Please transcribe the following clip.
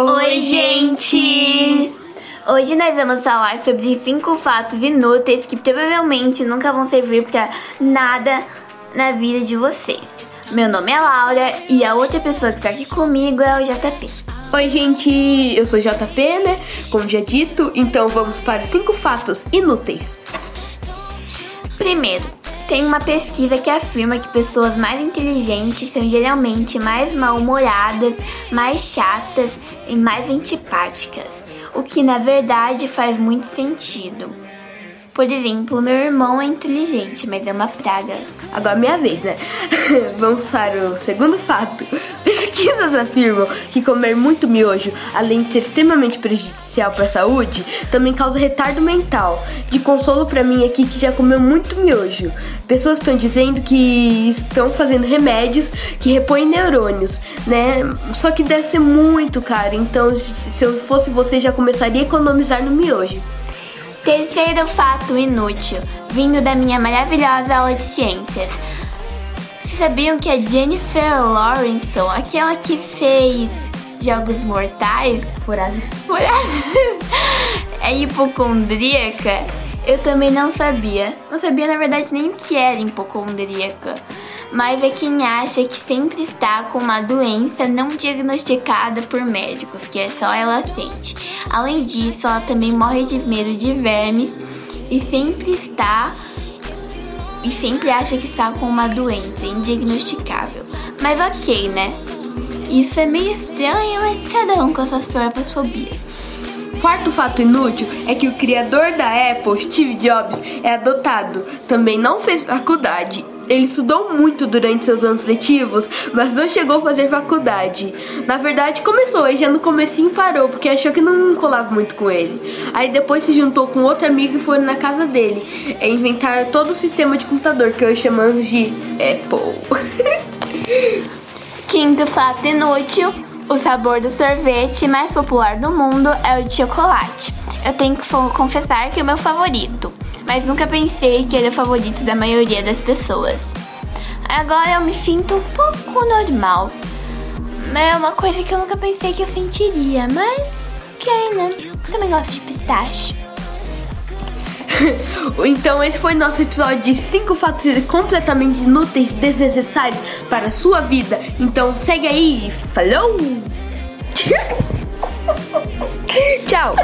Oi, gente! Hoje nós vamos falar sobre cinco fatos inúteis que provavelmente nunca vão servir para nada na vida de vocês. Meu nome é Laura e a outra pessoa que está aqui comigo é o JP. Oi, gente, eu sou JP, né? Como já dito, então vamos para os cinco fatos inúteis. Primeiro, tem uma pesquisa que afirma que pessoas mais inteligentes são geralmente mais mal-humoradas, mais chatas e mais antipáticas, o que na verdade faz muito sentido. Por exemplo, meu irmão é inteligente, mas é uma praga. Agora é minha vez, né? Vamos para o segundo fato. Pesquisas afirmam que comer muito miojo, além de ser extremamente prejudicial para a saúde, também causa retardo mental. De consolo para mim aqui que já comeu muito miojo. Pessoas estão dizendo que estão fazendo remédios que repõem neurônios, né? Só que deve ser muito caro. Então, se eu fosse você, já começaria a economizar no miojo. Terceiro fato inútil, vindo da minha maravilhosa aula de ciências. Vocês sabiam que a Jennifer Lawrence, aquela que fez Jogos Mortais, Furazes, Furazes, é hipocondríaca? Eu também não sabia. Não sabia, na verdade, nem que era hipocondríaca mas é quem acha que sempre está com uma doença não diagnosticada por médicos, que é só ela sente. Além disso, ela também morre de medo de vermes e sempre está e sempre acha que está com uma doença indiagnosticável. Mas ok, né? Isso é meio estranho, mas cada um com suas próprias fobias. Quarto fato inútil é que o criador da Apple, Steve Jobs, é adotado. Também não fez faculdade ele estudou muito durante seus anos letivos, mas não chegou a fazer faculdade. Na verdade, começou e já no comecinho parou, porque achou que não colava muito com ele. Aí depois se juntou com outro amigo e foi na casa dele. É inventar todo o sistema de computador que hoje chamamos de Apple. Quinto fato inútil: o sabor do sorvete mais popular do mundo é o de chocolate. Eu tenho que confessar que é o meu favorito mas nunca pensei que era o favorito da maioria das pessoas. Agora eu me sinto um pouco normal. É uma coisa que eu nunca pensei que eu sentiria, mas ok, né? Também gosto de pistache. então esse foi nosso episódio de 5 fatos completamente inúteis, desnecessários para a sua vida. Então segue aí, falou! Tchau!